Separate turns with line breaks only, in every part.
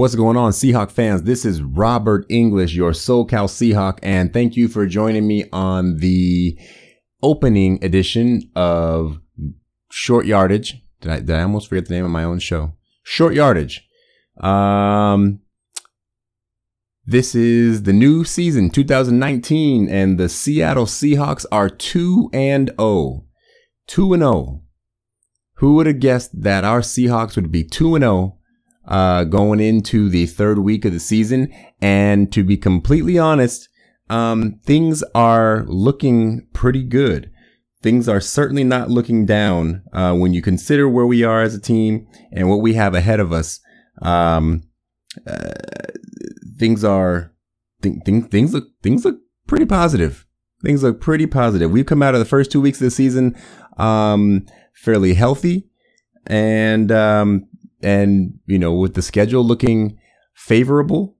What's going on, Seahawk fans? This is Robert English, your SoCal Seahawk, and thank you for joining me on the opening edition of Short Yardage. Did I, did I almost forget the name of my own show? Short Yardage. Um, this is the new season, 2019, and the Seattle Seahawks are 2 and 0. 2 and 0. Who would have guessed that our Seahawks would be 2 and 0 uh, going into the third week of the season. And to be completely honest, um, things are looking pretty good. Things are certainly not looking down uh, when you consider where we are as a team and what we have ahead of us. Um, uh, things are th- th- things look things look pretty positive. Things look pretty positive. We've come out of the first two weeks of the season um, fairly healthy, and um, and you know with the schedule looking favorable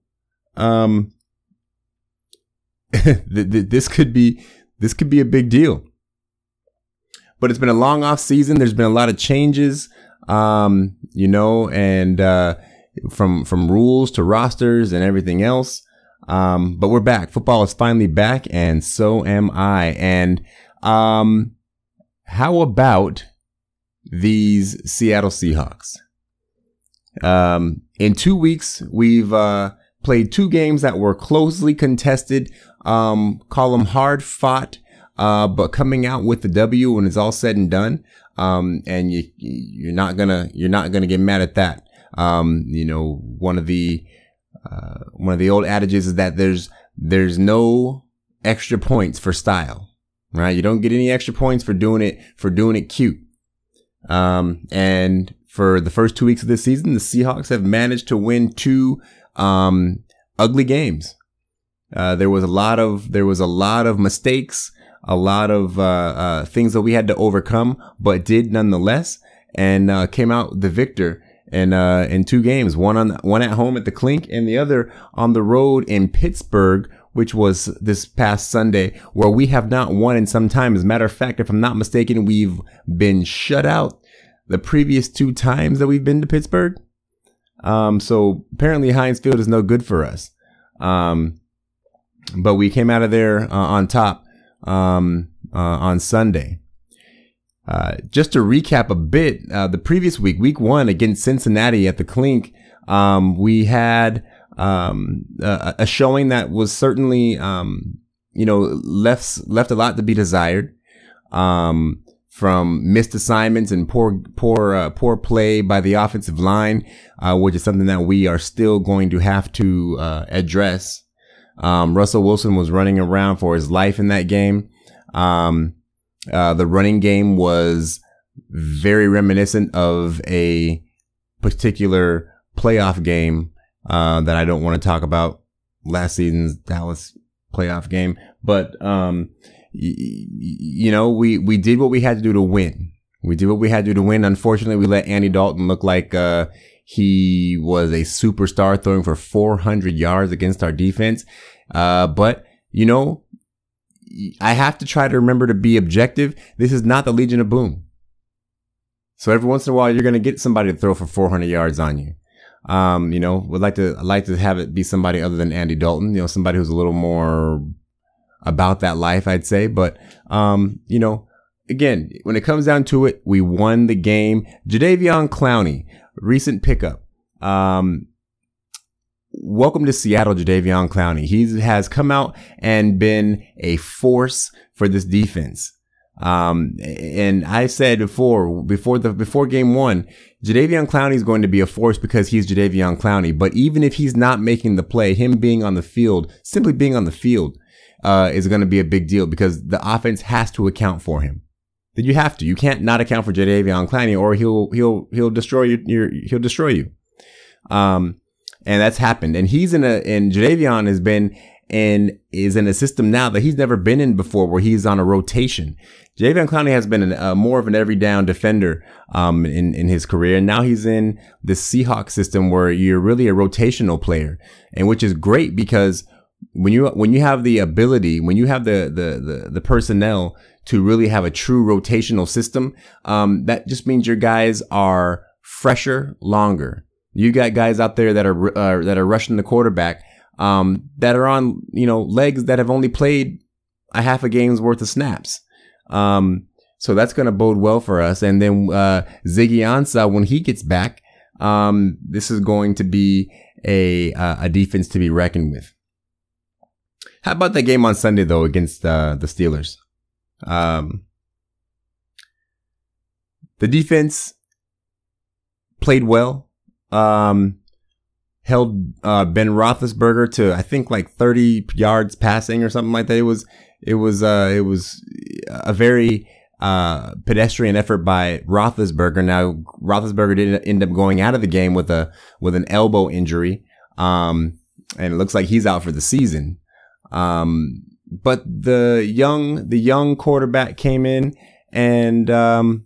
um th- th- this could be this could be a big deal. But it's been a long off season. There's been a lot of changes um you know and uh from from rules to rosters and everything else. Um but we're back. Football is finally back and so am i. And um how about these Seattle Seahawks um, in two weeks, we've uh, played two games that were closely contested. Um, call them hard fought, uh, but coming out with the W when it's all said and done. Um, and you you're not gonna you're not gonna get mad at that. Um, you know, one of the uh, one of the old adages is that there's there's no extra points for style, right? You don't get any extra points for doing it for doing it cute. Um, and for the first two weeks of this season, the Seahawks have managed to win two um, ugly games. Uh, there was a lot of there was a lot of mistakes, a lot of uh, uh, things that we had to overcome, but did nonetheless, and uh, came out the victor in uh, in two games. One on one at home at the Clink, and the other on the road in Pittsburgh, which was this past Sunday, where we have not won in some time. As a matter of fact, if I'm not mistaken, we've been shut out the previous two times that we've been to Pittsburgh. Um, so apparently Heinz Field is no good for us. Um, but we came out of there uh, on top um, uh, on Sunday. Uh, just to recap a bit, uh, the previous week, week one against Cincinnati at the Clink, um, we had um, a, a, showing that was certainly, um, you know, left left a lot to be desired. Um, from missed assignments and poor, poor, uh, poor play by the offensive line, uh, which is something that we are still going to have to uh, address. Um, Russell Wilson was running around for his life in that game. Um, uh, the running game was very reminiscent of a particular playoff game uh, that I don't want to talk about. Last season's Dallas playoff game, but um, you know, we, we did what we had to do to win. We did what we had to do to win. Unfortunately, we let Andy Dalton look like, uh, he was a superstar throwing for 400 yards against our defense. Uh, but, you know, I have to try to remember to be objective. This is not the Legion of Boom. So every once in a while, you're going to get somebody to throw for 400 yards on you. Um, you know, would like to, I'd like to have it be somebody other than Andy Dalton, you know, somebody who's a little more about that life, I'd say. But, um, you know, again, when it comes down to it, we won the game. Jadeveon Clowney, recent pickup. Um, welcome to Seattle, Jadeveon Clowney. He has come out and been a force for this defense. Um, and I said before, before the, before game one, Jadeveon Clowney is going to be a force because he's Jadeveon Clowney. But even if he's not making the play, him being on the field, simply being on the field, uh, is going to be a big deal because the offense has to account for him. That you have to. You can't not account for Jadeveon Clowney or he'll he'll he'll destroy you. Your, he'll destroy you. Um, and that's happened. And he's in a and Jadeveon has been and is in a system now that he's never been in before, where he's on a rotation. Jadeveon Clowney has been an, uh, more of an every down defender um, in in his career, and now he's in the Seahawks system where you're really a rotational player, and which is great because when you when you have the ability, when you have the the the, the personnel to really have a true rotational system, um, that just means your guys are fresher longer. You got guys out there that are uh, that are rushing the quarterback um, that are on you know legs that have only played a half a game's worth of snaps. Um, so that's going to bode well for us. And then uh, Ziggy Ansah, when he gets back, um, this is going to be a uh, a defense to be reckoned with. How about that game on Sunday though against uh, the Steelers? Um, the defense played well. Um, held uh, Ben Roethlisberger to I think like 30 yards passing or something like that. It was it was uh, it was a very uh, pedestrian effort by Roethlisberger. Now Roethlisberger didn't end up going out of the game with a with an elbow injury, um, and it looks like he's out for the season. Um, but the young the young quarterback came in and um,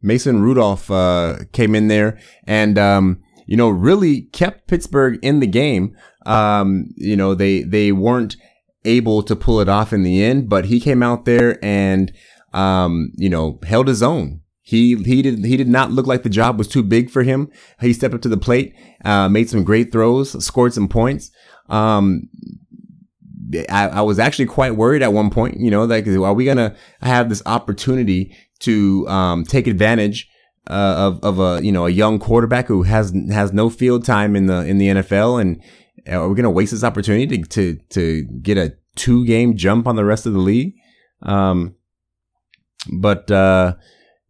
Mason Rudolph uh, came in there and um, you know really kept Pittsburgh in the game. Um, you know they they weren't able to pull it off in the end, but he came out there and um, you know held his own. He he did he did not look like the job was too big for him. He stepped up to the plate, uh, made some great throws, scored some points. Um, I, I, was actually quite worried at one point, you know, like, are we going to have this opportunity to, um, take advantage, uh, of, of a, you know, a young quarterback who has, has no field time in the, in the NFL. And are we going to waste this opportunity to, to, to get a two game jump on the rest of the league? Um, but, uh,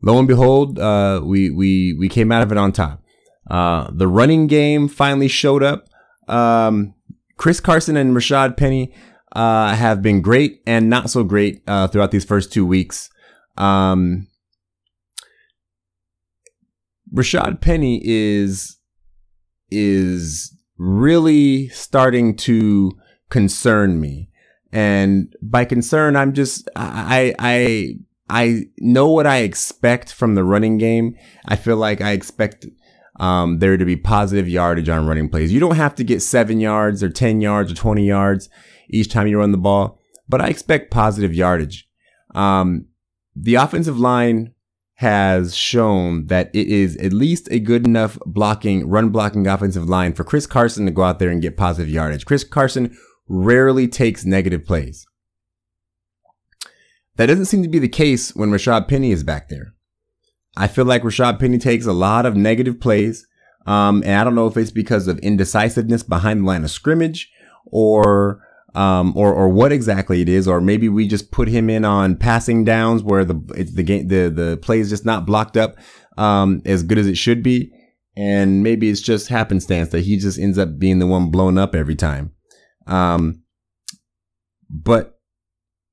lo and behold, uh, we, we, we came out of it on top. Uh, the running game finally showed up. Um, Chris Carson and Rashad Penny uh, have been great and not so great uh, throughout these first two weeks. Um, Rashad Penny is is really starting to concern me, and by concern, I'm just I I I know what I expect from the running game. I feel like I expect um, there to be positive yardage on running plays. You don't have to get seven yards or 10 yards or 20 yards each time you run the ball, but I expect positive yardage. Um, the offensive line has shown that it is at least a good enough blocking, run blocking offensive line for Chris Carson to go out there and get positive yardage. Chris Carson rarely takes negative plays. That doesn't seem to be the case when Rashad Penny is back there. I feel like Rashad Penny takes a lot of negative plays. Um, and I don't know if it's because of indecisiveness behind the line of scrimmage or, um, or, or what exactly it is, or maybe we just put him in on passing downs where the, the game, the, the play is just not blocked up, um, as good as it should be. And maybe it's just happenstance that he just ends up being the one blown up every time. Um, but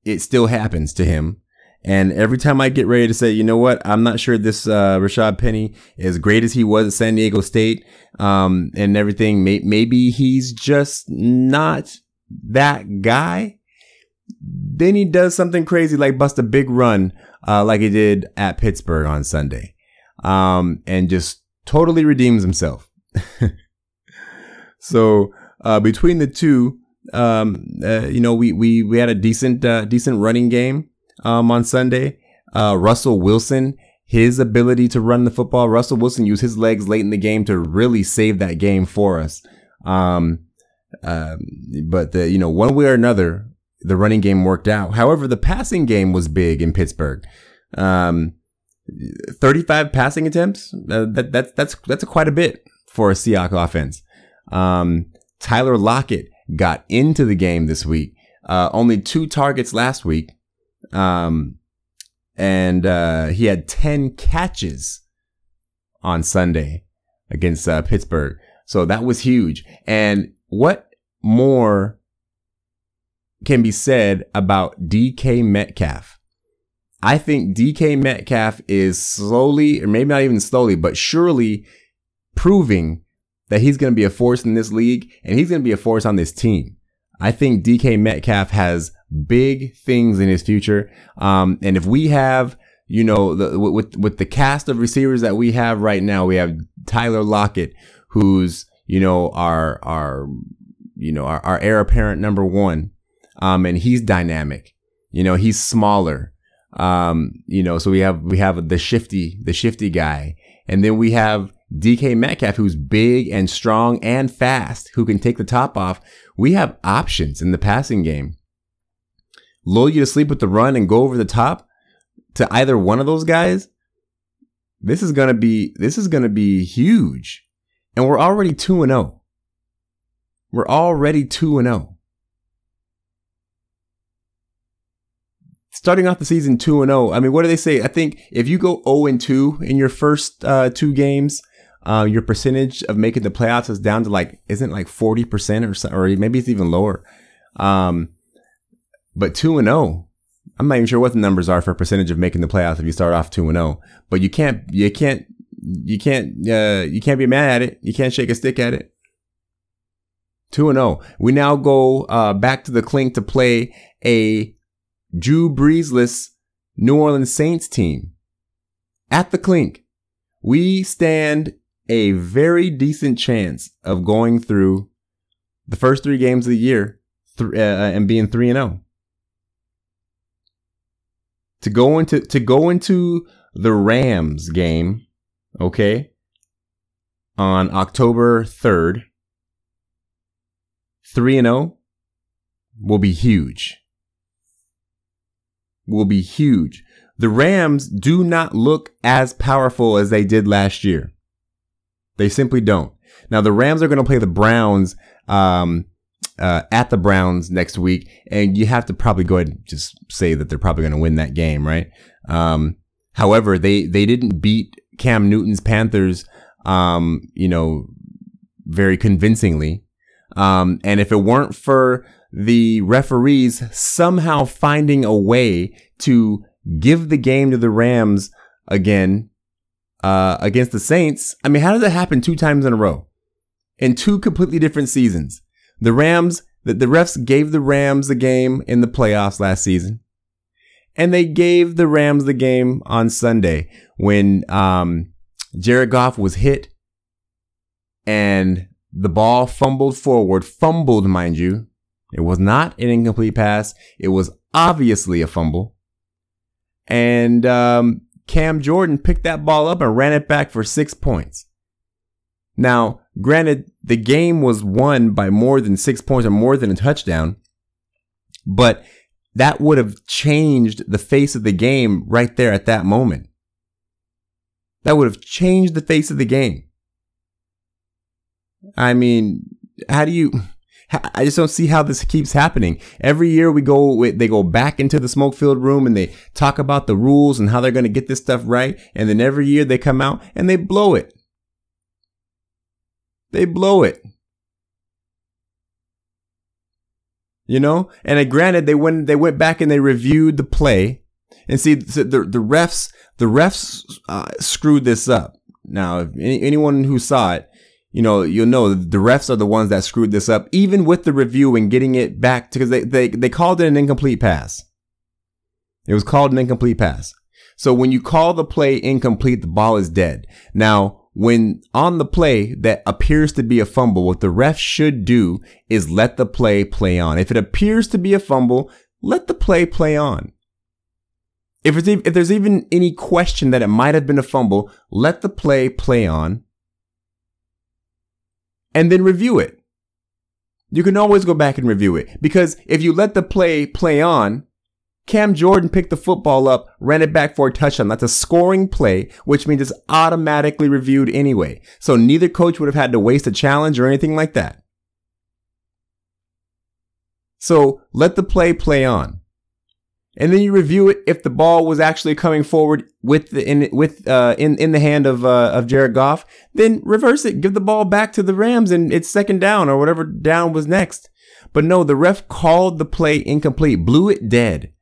it still happens to him. And every time I get ready to say, you know what, I'm not sure this uh, Rashad Penny as great as he was at San Diego State um, and everything. May- maybe he's just not that guy. Then he does something crazy like bust a big run uh, like he did at Pittsburgh on Sunday um, and just totally redeems himself. so uh, between the two, um, uh, you know, we, we, we had a decent, uh, decent running game um, on Sunday. Uh, Russell Wilson, his ability to run the football. Russell Wilson used his legs late in the game to really save that game for us. Um, um, but the, you know, one way or another, the running game worked out. However, the passing game was big in Pittsburgh. Um, 35 passing attempts. Uh, that, that, that's, that's quite a bit for a Seahawks offense. Um, Tyler Lockett got into the game this week. Uh, only two targets last week. Um, and uh, he had 10 catches on Sunday against uh, Pittsburgh. So that was huge. And what more can be said about DK Metcalf? I think DK Metcalf is slowly, or maybe not even slowly, but surely proving that he's going to be a force in this league and he's going to be a force on this team. I think DK Metcalf has big things in his future. Um, and if we have, you know, the, with, with the cast of receivers that we have right now, we have Tyler Lockett, who's, you know, our, our, you know, our, our heir apparent number one. Um, and he's dynamic. You know, he's smaller. Um, you know, so we have, we have the shifty, the shifty guy. And then we have DK Metcalf, who's big and strong and fast, who can take the top off. We have options in the passing game. Lull you to sleep with the run and go over the top to either one of those guys. This is gonna be this is gonna be huge. And we're already 2 and 0. We're already 2 and 0. starting off the season 2 and 0. I mean, what do they say? I think if you go 0 and 2 in your first uh, two games, uh, your percentage of making the playoffs is down to like isn't like 40% or so, or maybe it's even lower. Um, but 2 and 0. I'm not even sure what the numbers are for percentage of making the playoffs if you start off 2 and 0. But you can't you can't you can't uh, you can't be mad at it. You can't shake a stick at it. 2 and 0. We now go uh, back to the clink to play a Drew Breesless New Orleans Saints team. At the clink, we stand a very decent chance of going through the first three games of the year th- uh, and being 3 and 0. To go into to go into the Rams game, okay? On October 3rd, 3 and 0 will be huge will be huge. The Rams do not look as powerful as they did last year. They simply don't. Now the Rams are going to play the Browns um, uh, at the Browns next week, and you have to probably go ahead and just say that they're probably going to win that game, right? Um, however, they they didn't beat Cam Newton's Panthers, um, you know, very convincingly. Um, and if it weren't for the referees somehow finding a way to give the game to the Rams again uh, against the Saints. I mean, how does that happen two times in a row in two completely different seasons? The Rams, the, the refs gave the Rams the game in the playoffs last season, and they gave the Rams the game on Sunday when um, Jared Goff was hit and the ball fumbled forward, fumbled, mind you, it was not an incomplete pass. It was obviously a fumble. And um, Cam Jordan picked that ball up and ran it back for six points. Now, granted, the game was won by more than six points or more than a touchdown, but that would have changed the face of the game right there at that moment. That would have changed the face of the game. I mean, how do you I just don't see how this keeps happening. Every year we go, they go back into the smoke filled room and they talk about the rules and how they're going to get this stuff right. And then every year they come out and they blow it. They blow it. You know, and granted, they went they went back and they reviewed the play, and see the the refs the refs uh, screwed this up. Now, if any, anyone who saw it, you know, you'll know the refs are the ones that screwed this up, even with the review and getting it back because they, they, they called it an incomplete pass. It was called an incomplete pass. So when you call the play incomplete, the ball is dead. Now, when on the play that appears to be a fumble, what the ref should do is let the play play on. If it appears to be a fumble, let the play play on. If, if there's even any question that it might have been a fumble, let the play play on and then review it. You can always go back and review it because if you let the play play on, Cam Jordan picked the football up, ran it back for a touchdown. That's a scoring play, which means it's automatically reviewed anyway. So neither coach would have had to waste a challenge or anything like that. So let the play play on and then you review it if the ball was actually coming forward with the in with uh in in the hand of uh, of Jared Goff, then reverse it, give the ball back to the Rams, and it's second down or whatever down was next. But no, the ref called the play incomplete, blew it dead.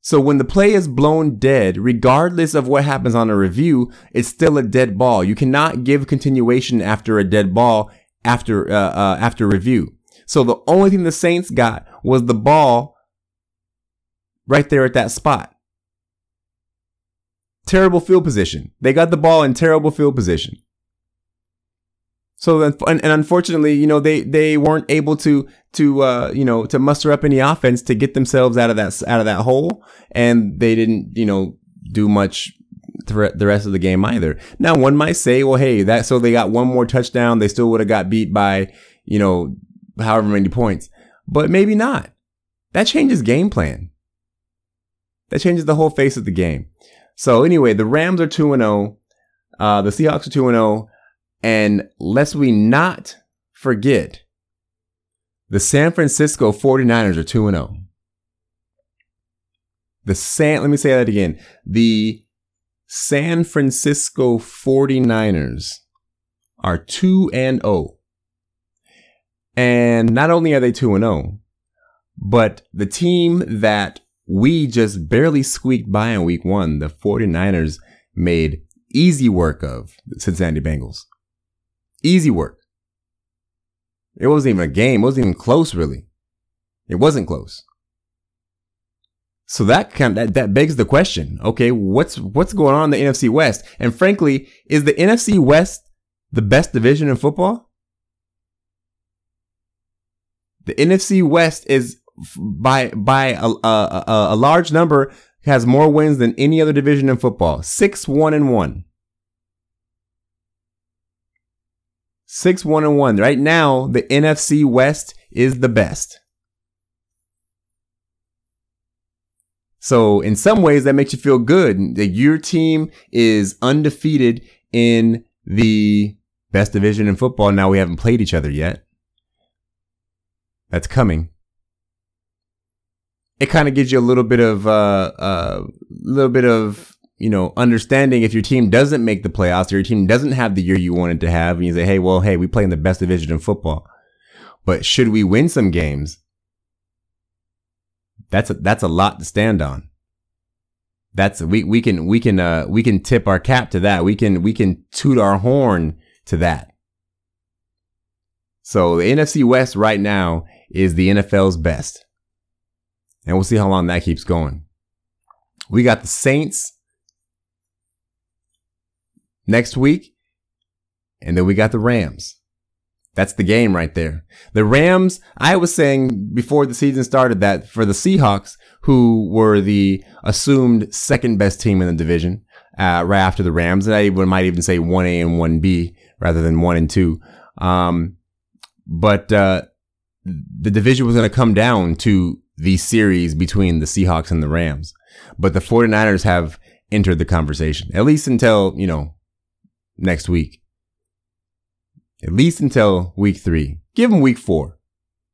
So when the play is blown dead, regardless of what happens on a review, it's still a dead ball. You cannot give continuation after a dead ball after uh, uh after review. So the only thing the Saints got was the ball right there at that spot. Terrible field position. They got the ball in terrible field position. So then, and, unfortunately, you know, they, they weren't able to, to, uh, you know, to muster up any offense to get themselves out of that, out of that hole. And they didn't, you know, do much the rest of the game either. Now, one might say, well, hey, that so they got one more touchdown, they still would have got beat by, you know, however many points. But maybe not. That changes game plan. That changes the whole face of the game. So anyway, the Rams are 2 and 0. Uh, the Seahawks are 2 and 0. And lest we not forget, the San Francisco 49ers are 2 and 0. The San, let me say that again. The San Francisco 49ers are 2 and 0. And not only are they 2 and 0, but the team that we just barely squeaked by in week 1, the 49ers made easy work of the Cincinnati Bengals. Easy work. It wasn't even a game. It wasn't even close, really. It wasn't close. So that kind of, that, that begs the question. Okay, what's what's going on in the NFC West? And frankly, is the NFC West the best division in football? The NFC West is by by a, a, a, large number has more wins than any other division in football. Six one and one. Six one and one. Right now, the NFC West is the best. So in some ways that makes you feel good that your team is undefeated in the best division in football. Now we haven't played each other yet. That's coming. It kind of gives you a little bit of, uh, a uh, little bit of, you know, understanding if your team doesn't make the playoffs or your team doesn't have the year you wanted to have and you say, Hey, well, hey, we play in the best division in football, but should we win some games? That's a, that's a lot to stand on. That's we we can we can uh we can tip our cap to that. We can we can toot our horn to that. So the NFC West right now is the NFL's best. And we'll see how long that keeps going. We got the Saints next week. And then we got the Rams. That's the game right there. The Rams, I was saying before the season started that for the Seahawks, who were the assumed second best team in the division, uh, right after the Rams, and I even, might even say 1A and 1B rather than 1 and 2. Um, but, uh, the division was going to come down to the series between the Seahawks and the Rams. But the 49ers have entered the conversation, at least until, you know, next week at least until week three. Give them week four.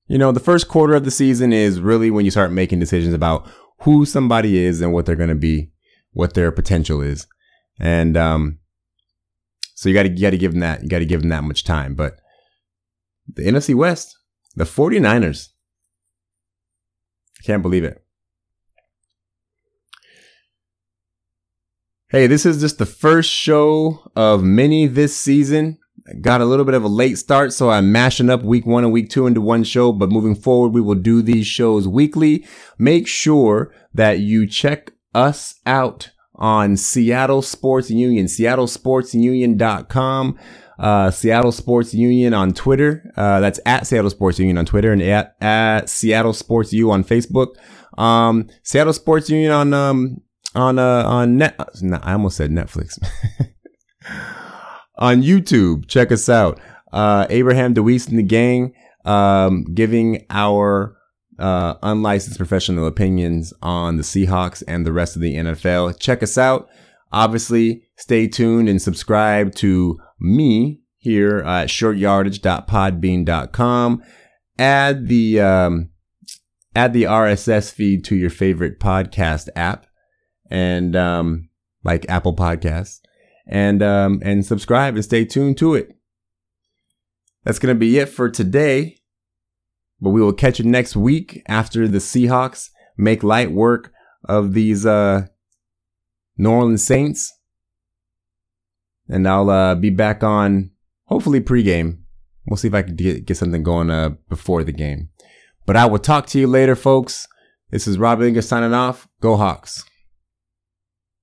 You know, the first quarter of the season is really when you start making decisions about who somebody is and what they're going to be, what their potential is. And, um, so you got to, you got to give them that, you got to give them that much time. But the NFC West, the 49ers, I can't believe it. Hey, this is just the first show of many this season I got a little bit of a late start, so I'm mashing up week one and week two into one show. But moving forward, we will do these shows weekly. Make sure that you check us out on Seattle Sports Union, seattlesportsunion.com, uh, Seattle Sports Union on Twitter. Uh, that's at Seattle Sports Union on Twitter and at, at Seattle Sports U on Facebook. Um, Seattle Sports Union on, um, on, uh, on net, I almost said Netflix. on YouTube. Check us out. Uh, Abraham DeWeese and the gang, um, giving our, uh, unlicensed professional opinions on the Seahawks and the rest of the NFL. Check us out. Obviously, stay tuned and subscribe to me here at shortyardage.podbean.com. Add the, um, add the RSS feed to your favorite podcast app and, um, like Apple Podcasts and um, and subscribe and stay tuned to it. That's gonna be it for today. But we will catch you next week after the Seahawks make light work of these uh, New Orleans Saints. And I'll uh, be back on hopefully pregame. We'll see if I can get, get something going uh, before the game. But I will talk to you later, folks. This is Rob Linger signing off. Go Hawks.